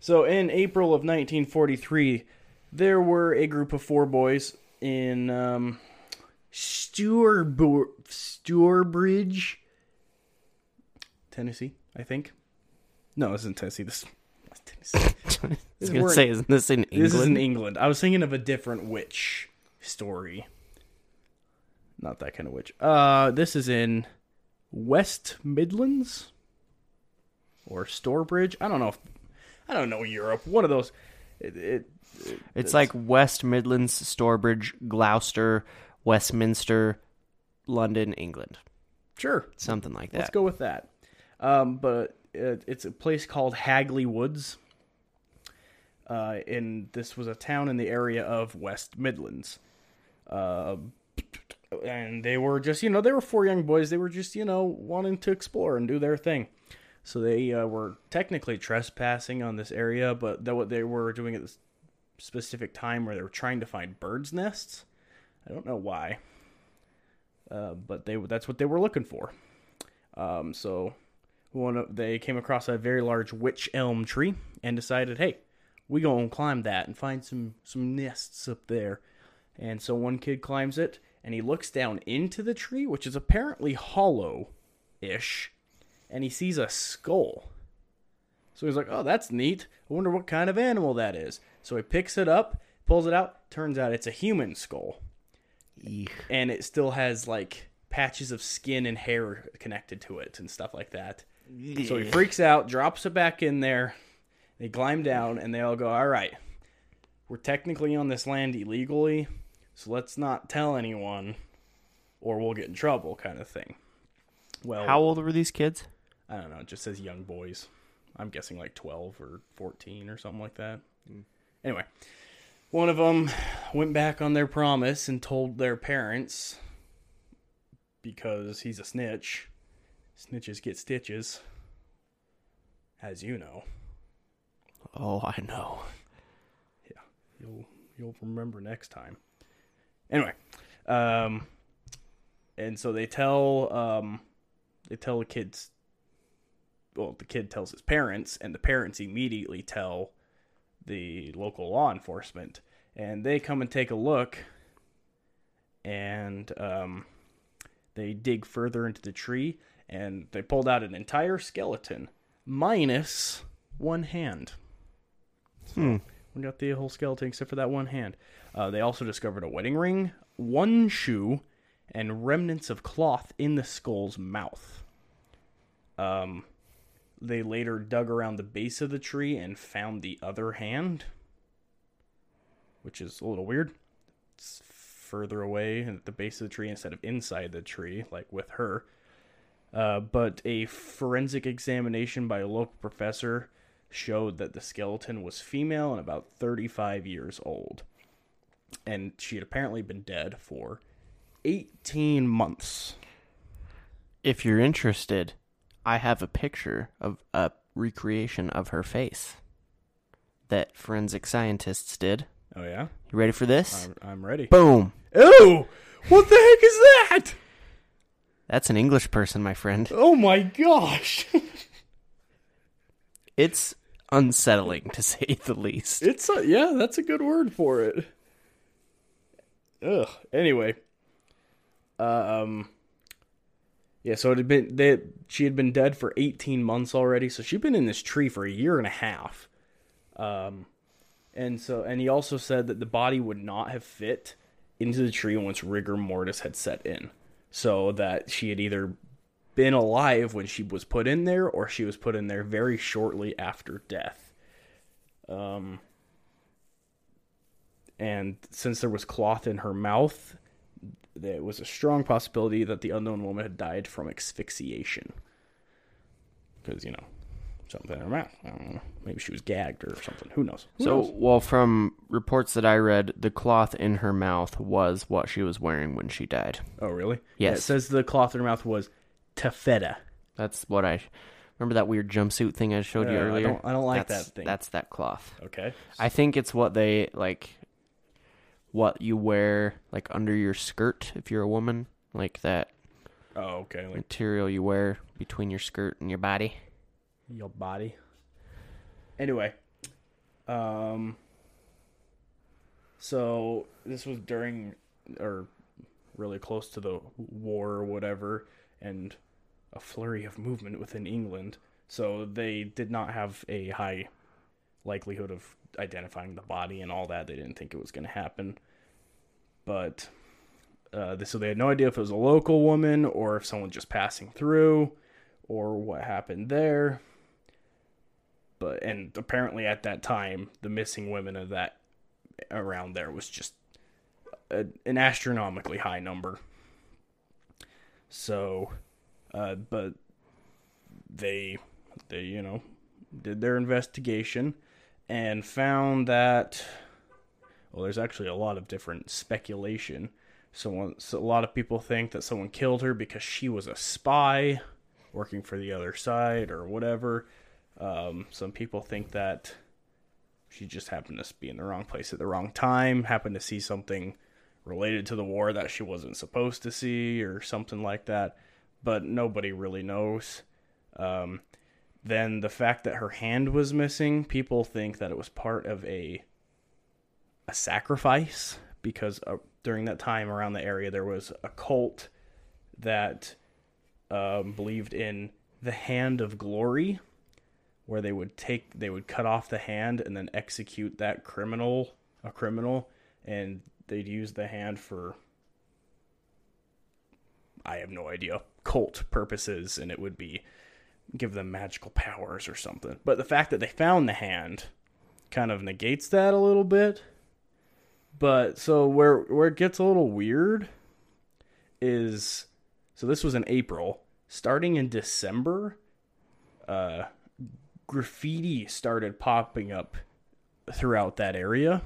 B: so in April of 1943, there were a group of four boys in um, Sturbr- Stourbridge, Tennessee, I think. No, this isn't Tennessee. This, this Tennessee. (laughs)
A: I was
B: This
A: gonna
B: weren't-
A: say, isn't this in England?
B: This is in England. I was thinking of a different witch story. Not that kind of witch. Uh, this is in West Midlands or Stourbridge. I don't know. If, I don't know Europe. One of those. It, it, it-
A: It's like West Midlands, Stourbridge, Gloucester, Westminster, London, England,
B: sure.
A: something like that.
B: Let's go with that. Um, but it, it's a place called Hagley Woods. Uh, and this was a town in the area of West Midlands. Uh, and they were just, you know, they were four young boys. They were just, you know, wanting to explore and do their thing. So they uh, were technically trespassing on this area, but that what they were doing at this specific time where they were trying to find birds' nests. I don't know why, uh, but they that's what they were looking for. Um, so one of, they came across a very large wych elm tree and decided, hey, we gonna climb that and find some some nests up there. And so one kid climbs it and he looks down into the tree, which is apparently hollow ish, and he sees a skull. So he's like, oh, that's neat. I wonder what kind of animal that is. So he picks it up, pulls it out. Turns out it's a human skull.
A: Eek.
B: And it still has like patches of skin and hair connected to it and stuff like that. So he freaks out, drops it back in there. They climb down and they all go, All right, we're technically on this land illegally, so let's not tell anyone or we'll get in trouble, kind of thing. Well,
A: How old were these kids?
B: I don't know. It just says young boys. I'm guessing like 12 or 14 or something like that. Hmm. Anyway, one of them went back on their promise and told their parents because he's a snitch. Snitches get stitches, as you know.
A: Oh, I know.
B: Yeah, You'll you'll remember next time. Anyway, um, and so they tell um, they tell the kids. Well, the kid tells his parents, and the parents immediately tell the local law enforcement, and they come and take a look, and um, they dig further into the tree, and they pulled out an entire skeleton, minus one hand.
A: Hmm.
B: We got the whole skeleton except for that one hand. Uh, they also discovered a wedding ring, one shoe, and remnants of cloth in the skull's mouth. Um, they later dug around the base of the tree and found the other hand, which is a little weird. It's further away at the base of the tree instead of inside the tree, like with her. Uh, but a forensic examination by a local professor showed that the skeleton was female and about 35 years old. And she had apparently been dead for 18 months.
A: If you're interested, I have a picture of a recreation of her face that forensic scientists did.
B: Oh yeah,
A: You ready for this?
B: I'm, I'm ready.
A: Boom.
B: Ew! What the heck is that?
A: That's an English person, my friend.
B: Oh my gosh! (laughs)
A: It's unsettling to say (laughs) the least.
B: it's a, yeah, that's a good word for it. Ugh. Anyway, um, yeah. So it had been that she had been dead for eighteen months already. So she'd been in this tree for a year and a half. Um, and so and he also said that the body would not have fit into the tree once rigor mortis had set in. So that she had either been alive when she was put in there or she was put in there very shortly after death. Um and since there was cloth in her mouth, there was a strong possibility that the unknown woman had died from asphyxiation. Because, you know, something in her mouth. I don't know. Maybe she was gagged or something. Who knows? Who
A: So,
B: knows?
A: well, from reports that I read, the cloth in her mouth was what she was wearing when she died.
B: Oh, really? Yeah, it
A: Yes.
B: says the cloth in her mouth was taffeta.
A: That's what I remember that weird jumpsuit thing I showed you
B: Uh, I
A: earlier.
B: don't- I don't like
A: That's-
B: that thing.
A: That's that cloth.
B: Okay.
A: I think it's what they like what you wear like under your skirt if you're a woman, like that
B: Oh, okay. Like
A: material you wear between your skirt and your body.
B: your body. Anyway, um, so this was during or really close to the war or whatever, and a flurry of movement within England. So they did not have a high likelihood of identifying the body and all that. They didn't think it was going to happen, but. Uh, so they had no idea if it was a local woman or if someone just passing through or what happened there but and apparently at that time the missing women of that around there was just a, an astronomically high number so uh, but they they you know did their investigation and found that well there's actually a lot of different speculation someone so a lot of people think that someone killed her because she was a spy working for the other side or whatever um, some people think that she just happened to be in the wrong place at the wrong time, happened to see something related to the war that she wasn't supposed to see, or something like that. But nobody really knows. Um, then the fact that her hand was missing, people think that it was part of a a sacrifice because uh, during that time around the area there was a cult that um, believed in the hand of glory where they would take they would cut off the hand and then execute that criminal a criminal and they'd use the hand for I have no idea cult purposes and it would be give them magical powers or something. But the fact that they found the hand kind of negates that a little bit. But so where where it gets a little weird is so this was in April. Starting in December, uh graffiti started popping up throughout that area,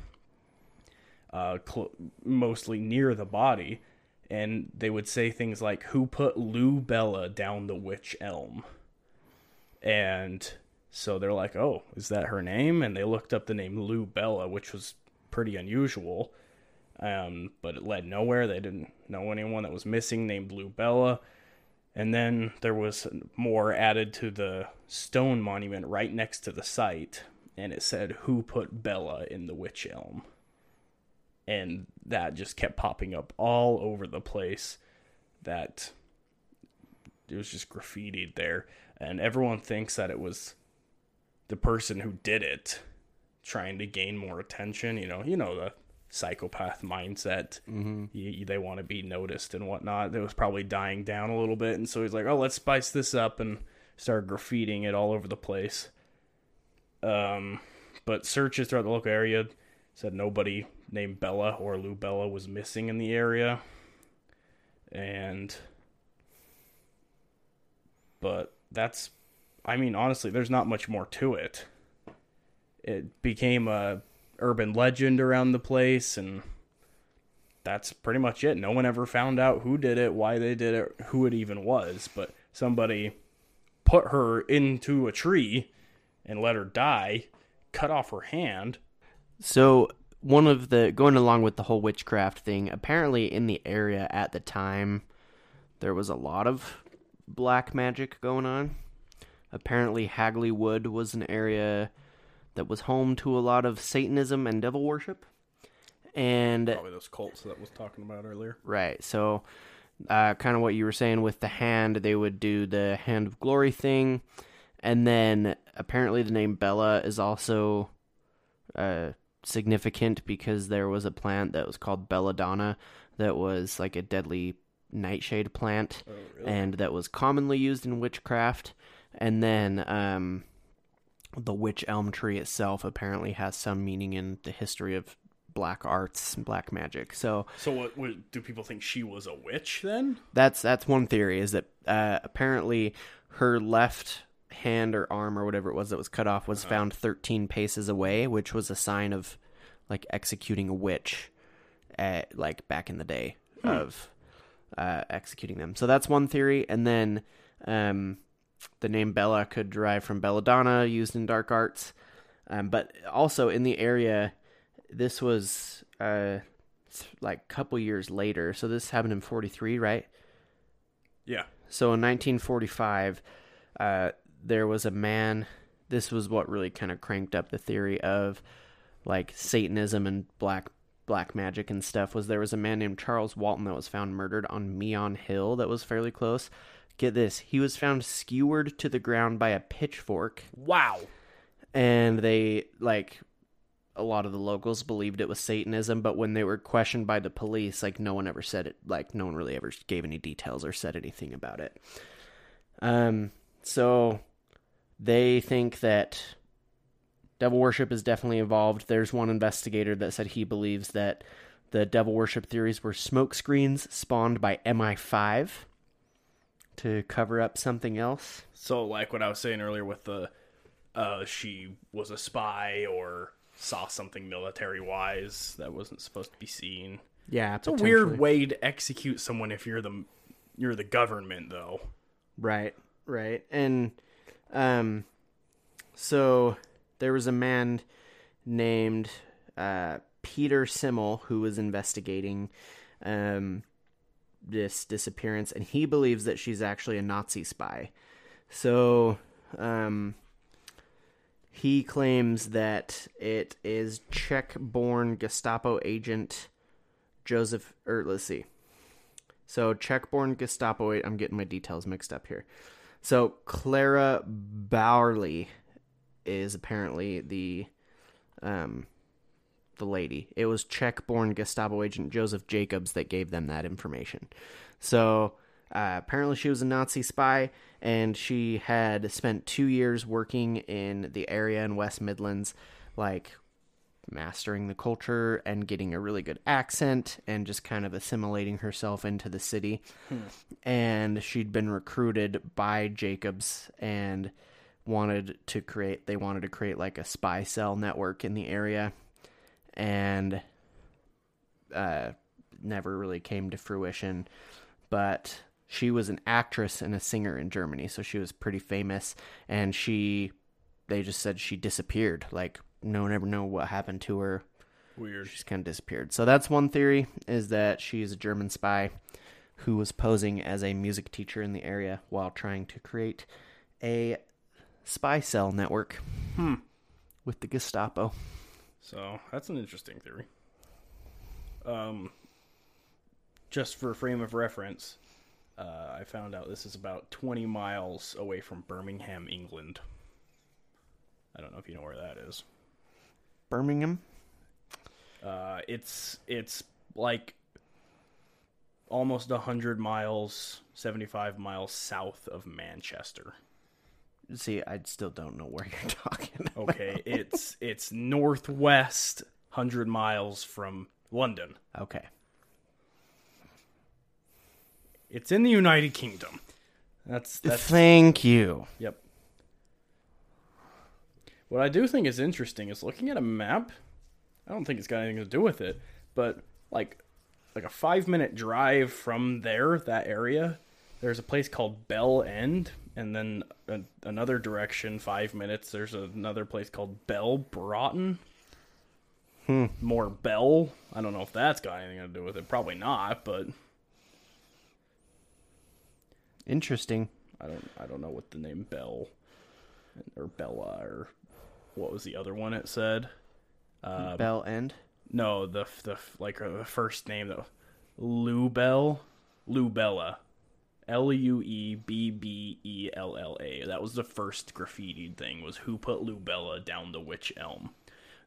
B: uh, cl- mostly near the body, and they would say things like, "Who put Luebella down the wych elm?" And so they're like, "Oh, is that her name?" And they looked up the name Luebella, which was pretty unusual, um, but it led nowhere. They didn't know anyone that was missing named Luebella. And then there was more added to the stone monument right next to the site, and it said, Who put Bella in the wych elm? And that just kept popping up all over the place. That it was just graffitied there. And everyone thinks that it was the person who did it trying to gain more attention. You know, you know, the psychopath mindset. Mm-hmm. You, they want to be noticed and whatnot. It was probably dying down a little bit, and so he's like, "Oh, let's spice this up," and start graffitiing it all over the place. Um, but searches throughout the local area said nobody named Bella or Luebella was missing in the area, and but that's, I mean, honestly, there's not much more to it. It became a urban legend around the place and that's pretty much it. No one ever found out who did it, why they did it, who it even was, but somebody put her into a tree and let her die, cut off her hand.
A: So one of the going along with the whole witchcraft thing, apparently in the area at the time, there was a lot of black magic going on. Apparently, Hagley Wood was an area that was home to a lot of Satanism and devil worship. And
B: Probably those cults that was talking about earlier.
A: Right. So, uh, kind of what you were saying with the hand, they would do the hand of glory thing, and then apparently the name Bella is also uh, significant because there was a plant that was called belladonna that was like a deadly nightshade plant, and that was commonly used in witchcraft. And then um, the wych elm tree itself apparently has some meaning in the history of black arts and black magic. So
B: So what, what do people think she was a witch then?
A: that's that's one theory is that uh, apparently her left hand or arm or whatever it was that was cut off was found 13 paces away, which was a sign of like executing a witch, at, like back in the day of uh, executing them. So that's one theory, and then um, the name Bella could derive from belladonna used in dark arts, um, but also in the area, this was uh, like a couple years later. So this happened in 43, right?
B: Yeah.
A: So in 1945, uh, there was a man. This was what really kind of cranked up the theory of like Satanism and black black magic and stuff. Was there was a man named Charles Walton that was found murdered on Meon Hill that was fairly close. Get this, he was found skewered to the ground by a pitchfork,
B: Wow.
A: and they like a lot of the locals believed it was Satanism, but when they were questioned by the police, like no one ever said it, like no one really ever gave any details or said anything about it. Um, so they think that devil worship is definitely involved. There's one investigator that said he believes that the devil worship theories were smoke screens spawned by MI5 to cover up something else.
B: So like what I was saying earlier with the uh she was a spy or saw something military wise that wasn't supposed to be seen.
A: Yeah,
B: It's a weird way to execute someone if you're the you're the government though.
A: Right, right. And um so there was a man named uh Peter Simmel who was investigating um this disappearance and he believes that she's actually a Nazi spy. So um he claims that it is Czech-born Gestapo agent Josef or let's see. So Czech-born Gestapo. I'm getting my details mixed up here. So Clara Bauerle is apparently the um the lady. It was Czech-born Gestapo agent Josef Jakobs that gave them that information. So uh, apparently she was a Nazi spy, and she had spent two years working in the area in West Midlands, like mastering the culture and getting a really good accent and just kind of assimilating herself into the city. And she'd been recruited by Jacobs and wanted to create they wanted to create like a spy cell network in the area. And uh never really came to fruition. But she was an actress and a singer in Germany so she was pretty famous. And she they just said she disappeared. Like no one ever know what happened to her.
B: Weird.
A: she's kind of disappeared. So that's one theory is that she's a German spy who was posing as a music teacher in the area while trying to create a spy cell network
B: Hmm.
A: with the Gestapo.
B: So that's an interesting theory. Um, just for a frame of reference, uh, I found out this is about 20 miles away from Birmingham, England. I don't know if you know where that is.
A: Birmingham?
B: Uh, it's it's like almost 100 miles, 75 miles south of Manchester.
A: See, I still don't know where (laughs) you're talking.
B: Okay, it's it's northwest 100 miles from London.
A: Okay.
B: It's in the United Kingdom. That's that's
A: Thank you.
B: yep. What I do think is interesting is looking at a map. I don't think it's got anything to do with it, but like like a 5 minute drive from there, that area, there's a place called Bell End and then a, another direction, five minutes. There's another place called Belbroughton.
A: Hmm.
B: More Bell. I don't know if that's got anything to do with it. Probably not, but
A: Interesting.
B: I don't. I don't know what the name Bell or Bella or what was the other one it said. Um,
A: Bell End.
B: No, the the like uh, the first name though, Lou Bell, Luebella, L U E B B E L L A. That was the first graffiti thing. Was who put Luebella down the wych elm?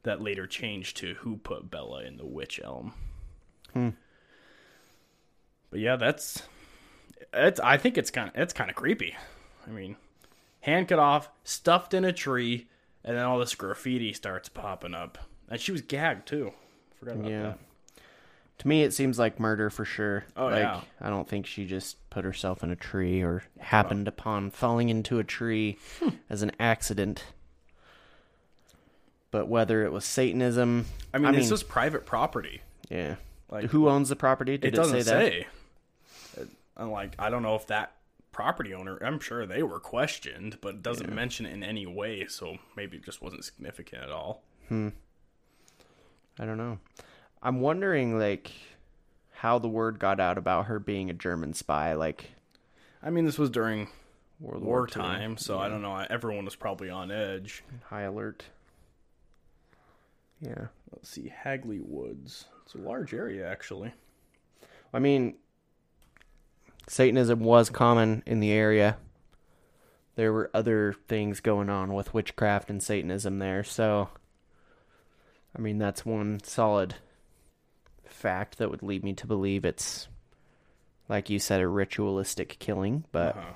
B: That later changed to who put Bella in the wych elm.
A: Hmm.
B: But yeah, that's it's. I think it's kind of it's kind of creepy. I mean, hand cut off, stuffed in a tree, and then all this graffiti starts popping up. And she was gagged too. Forgot about
A: Yeah.
B: that.
A: To me, it seems like murder for sure.
B: Oh,
A: like,
B: yeah.
A: I don't think she just put herself in a tree or happened upon falling into a tree
B: Hmm.
A: as an accident. But whether it was Satanism,
B: I mean, this was private property.
A: yeah.
B: Like
A: Who owns the property? Did
B: it doesn't
A: say that?
B: say. I'm like, I don't know if that property owner. I'm sure they were questioned, but it doesn't mention it in any way. So maybe it just wasn't significant at all. Hmm.
A: I don't know. I'm wondering, like, how the word got out about her being a German spy, like
B: I mean, this was during
A: World War
B: wartime, so I don't know. Everyone was probably on edge.
A: High alert. Yeah.
B: Let's see, Hagley Woods. It's a large area, actually.
A: I mean, Satanism was common in the area. There were other things going on with witchcraft and Satanism there, so I mean that's one solid fact that would lead me to believe it's like you said a ritualistic killing, but
B: Uh-huh.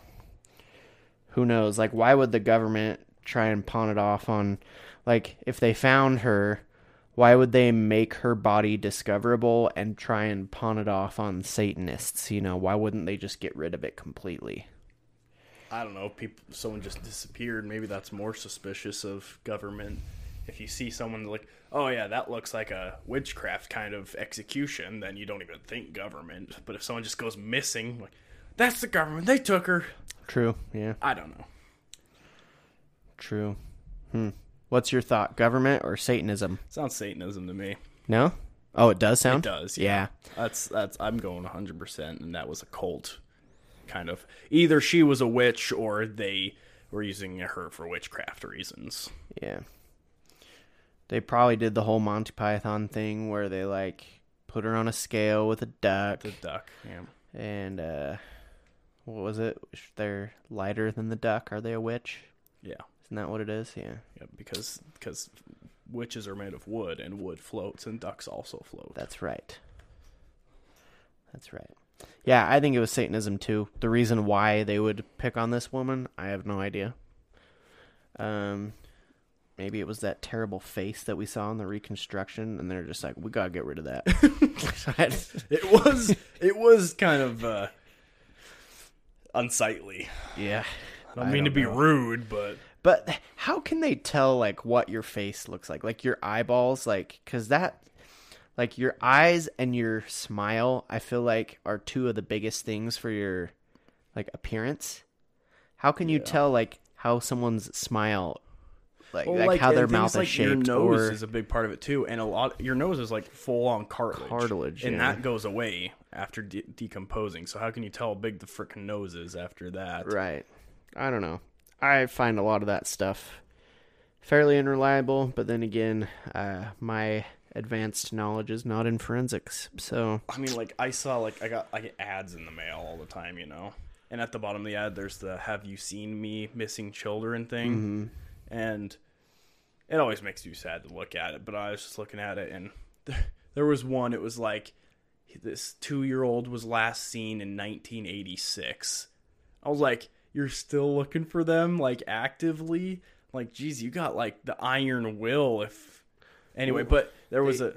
A: who knows? Like why would the government try and pawn it off on like if they found her why would they make her body discoverable and try and pawn it off on Satanists? You know, why wouldn't they just get rid of it completely?
B: I don't know. People, someone just disappeared. Maybe that's more suspicious of government. If you see someone like, oh yeah, that looks like a witchcraft kind of execution, then you don't even think government. But if someone just goes missing, like, that's the government. They took her.
A: True. Yeah.
B: I don't know.
A: True. Hmm. What's your thought? Government or Satanism?
B: Sounds Satanism to me.
A: No? Oh, it does sound?
B: It does.
A: Yeah.
B: That's that's. I'm going 100, percent and that was a cult, kind of. Either she was a witch or they were using her for witchcraft reasons.
A: Yeah. They probably did the whole Monty Python thing where they like put her on a scale with a duck
B: The duck. Yeah.
A: and uh what was it? They're lighter than the duck. Are they a witch?
B: Yeah.
A: Isn't that what it is? Yeah.
B: Yeah, because because witches are made of wood, and wood floats, and ducks also float.
A: That's right. That's right. Yeah, I think it was Satanism too. The reason why they would pick on this woman, I have no idea. Um, maybe it was that terrible face that we saw in the reconstruction, and they're just like, we gotta get rid of that. (laughs)
B: It was it was kind of uh, unsightly.
A: yeah,
B: I don't mean to be rude, but
A: but how can they tell like what your face looks like, like your eyeballs, like because that, like your eyes and your smile, I feel like are two of the biggest things for your like appearance. How can you tell like how someone's smile, like,
B: well,
A: like, how their mouth
B: like
A: is
B: Your
A: shaped,
B: nose
A: or
B: is a big part of it too, and a lot. Your nose is like full on cartilage,
A: Cartilage,
B: and
A: yeah.
B: that goes away after de- decomposing. So how can you tell how big the freaking nose is after that?
A: right? I don't know. I find a lot of that stuff fairly unreliable, but then again, uh, my advanced knowledge is not in forensics, so
B: I mean, like I saw, like I got I get ads in the mail all the time, you know. And at the bottom of the ad, there's the "Have you seen me missing children?" thing, and it always makes you sad to look at it. But I was just looking at it, and (laughs) there was one. It was like this two-year-old was last seen in 1986. I was like, "You're still looking for them, like actively?" Like, geez, you got like the iron will. If anyway, but there was a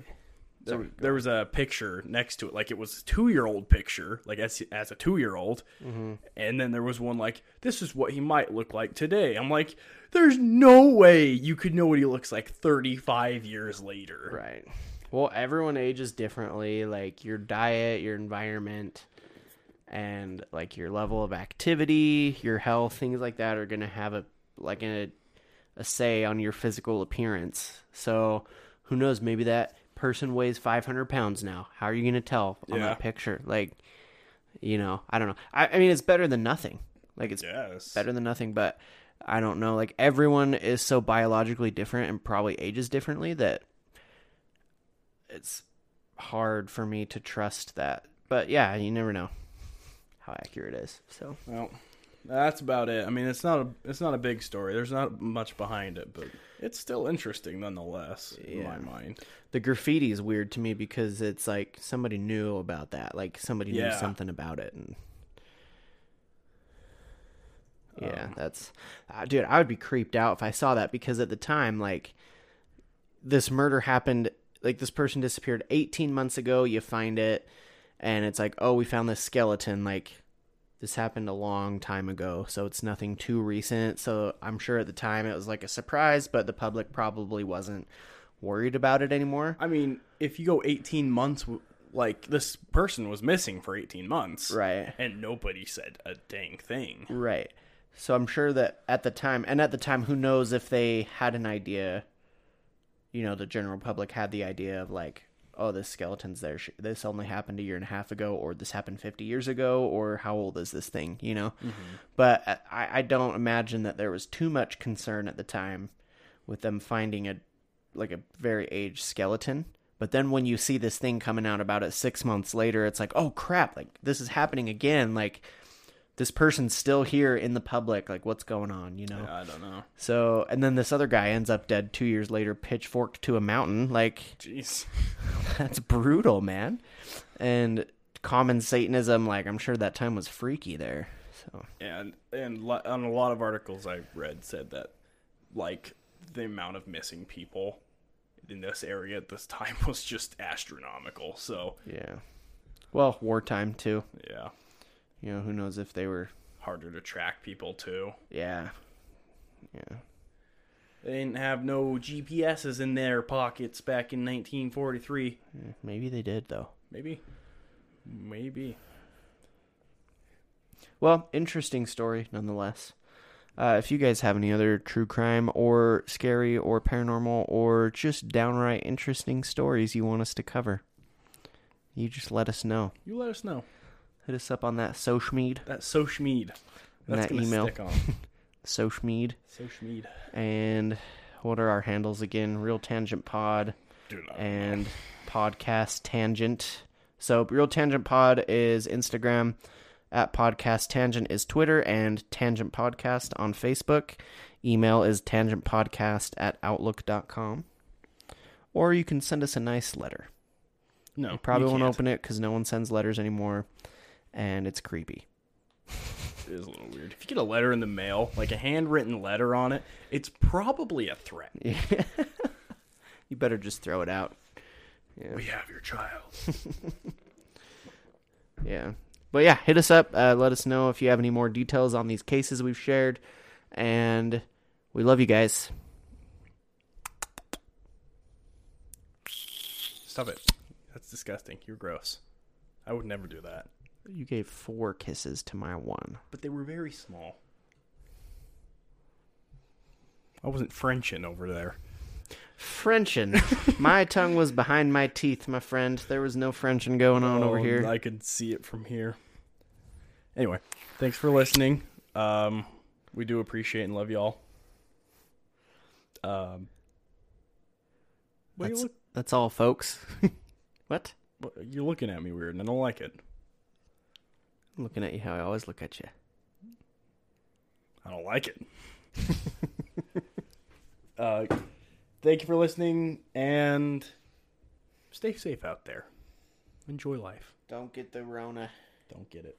B: there,
A: Sorry,
B: there was a picture next to it, like it was a two year old picture, like as as a two year old,
A: Mm-hmm.
B: and then there was one like this is what he might look like today. I'm like, there's no way you could know what he looks like 35 years later.
A: Right. Well, everyone ages differently, like your diet, your environment, and like your level of activity, your health, things like that are going to have a like a a say on your physical appearance. So who knows? Maybe that person weighs 500 pounds now. How are you going to tell on
B: Yeah.
A: that picture? Like, you know, I don't know. I, I mean, it's better than nothing. Like, it's
B: Yes.
A: better than nothing, but I don't know. Like, everyone is so biologically different and probably ages differently that it's hard for me to trust that. But yeah, you never know how accurate it is. So,
B: Well, that's about it. I mean, it's not a it's not a big story. There's not much behind it, but it's still interesting nonetheless in my mind.
A: the graffiti is weird to me because it's like somebody knew about that. Like somebody knew something about it and Yeah,
B: Um,
A: that's uh, dude, I would be creeped out if I saw that because at the time like this murder happened like this person disappeared 18 months ago, you find it and it's like, "Oh, we found this skeleton like this happened a long time ago, so it's nothing too recent. So I'm sure at the time it was like a surprise, but the public probably wasn't worried about it anymore.
B: I mean, if you go 18 months, like this person was missing for 18 months,
A: Right.
B: And nobody said a dang thing.
A: Right. So I'm sure that at the time, and at the time, who knows if they had an idea, you know, the general public had the idea of like, oh, this skeleton's there. This only happened a year and a half ago, or this happened 50 years ago, or how old is this thing, you know? But uh, I, I don't imagine that there was too much concern at the time with them finding a, like a very aged skeleton. But then when you see this thing coming out about it six months later, it's like, oh crap, like this is happening again. Like, this person's still here in the public like what's going on you know
B: I don't know.
A: so and then this other guy ends up dead two years later pitchforked to a mountain like
B: Jeez. (laughs)
A: that's brutal man and common satanism like i'm sure that time was freaky there so
B: And and lo- on a lot of articles I read said that like the amount of missing people in this area at this (laughs) time was just astronomical. So
A: yeah well wartime too
B: yeah,
A: you know who knows if they were
B: harder to track people too.
A: yeah yeah
B: They didn't have no GPSs in their pockets back in 1943.
A: Maybe they did though
B: Maybe, maybe.
A: Well, interesting story nonetheless. Uh, if you guys have any other true crime or scary or paranormal or just downright interesting stories you want us to cover, you just let us know.
B: You let us know.
A: Hit us up on that Sochmead,
B: That Sochmead. That's
A: That
B: gonna
A: email.
B: stick on. (laughs) (laughs)
A: Sochmead,
B: Sochmead.
A: and what are our handles again? Real Tangent Pod and Podcast Tangent. So Real Tangent Pod is Instagram, at Podcast Tangent is Twitter, and Tangent Podcast on Facebook. Email is tangentpodcast at outlook.com. Or you can send us a nice letter.
B: no,
A: You probably won't
B: can't.
A: open it because no one sends letters anymore, and it's creepy.
B: It is a little weird. If you get a letter in the mail, like a handwritten letter on it, it's probably a threat. (laughs)
A: you better just throw it out. Yeah.
B: We have your child. (laughs)
A: Yeah. But yeah, hit us up. Uh, let us know if you have any more details on these cases we've shared. And we love you guys.
B: Stop it. That's disgusting. You're gross. I would never do that.
A: You gave four kisses to my one.
B: But they were very small. I wasn't Frenching over there.
A: Frenching. my (laughs) tongue was behind my teeth, my friend. There was no Frenching going on over
B: Oh,
A: here.
B: I could see it from here. Anyway, thanks for listening. Um, we do appreciate and love y'all. Um, what are you
A: That's,
B: look,
A: that's all, folks. (laughs) what?
B: what- you're looking at me weird, and I don't like it.
A: I'm looking at you how I always look at you.
B: I don't like it. (laughs) uh, thank you for listening, and stay safe out there. Enjoy life.
A: Don't get the Rona.
B: Don't get it.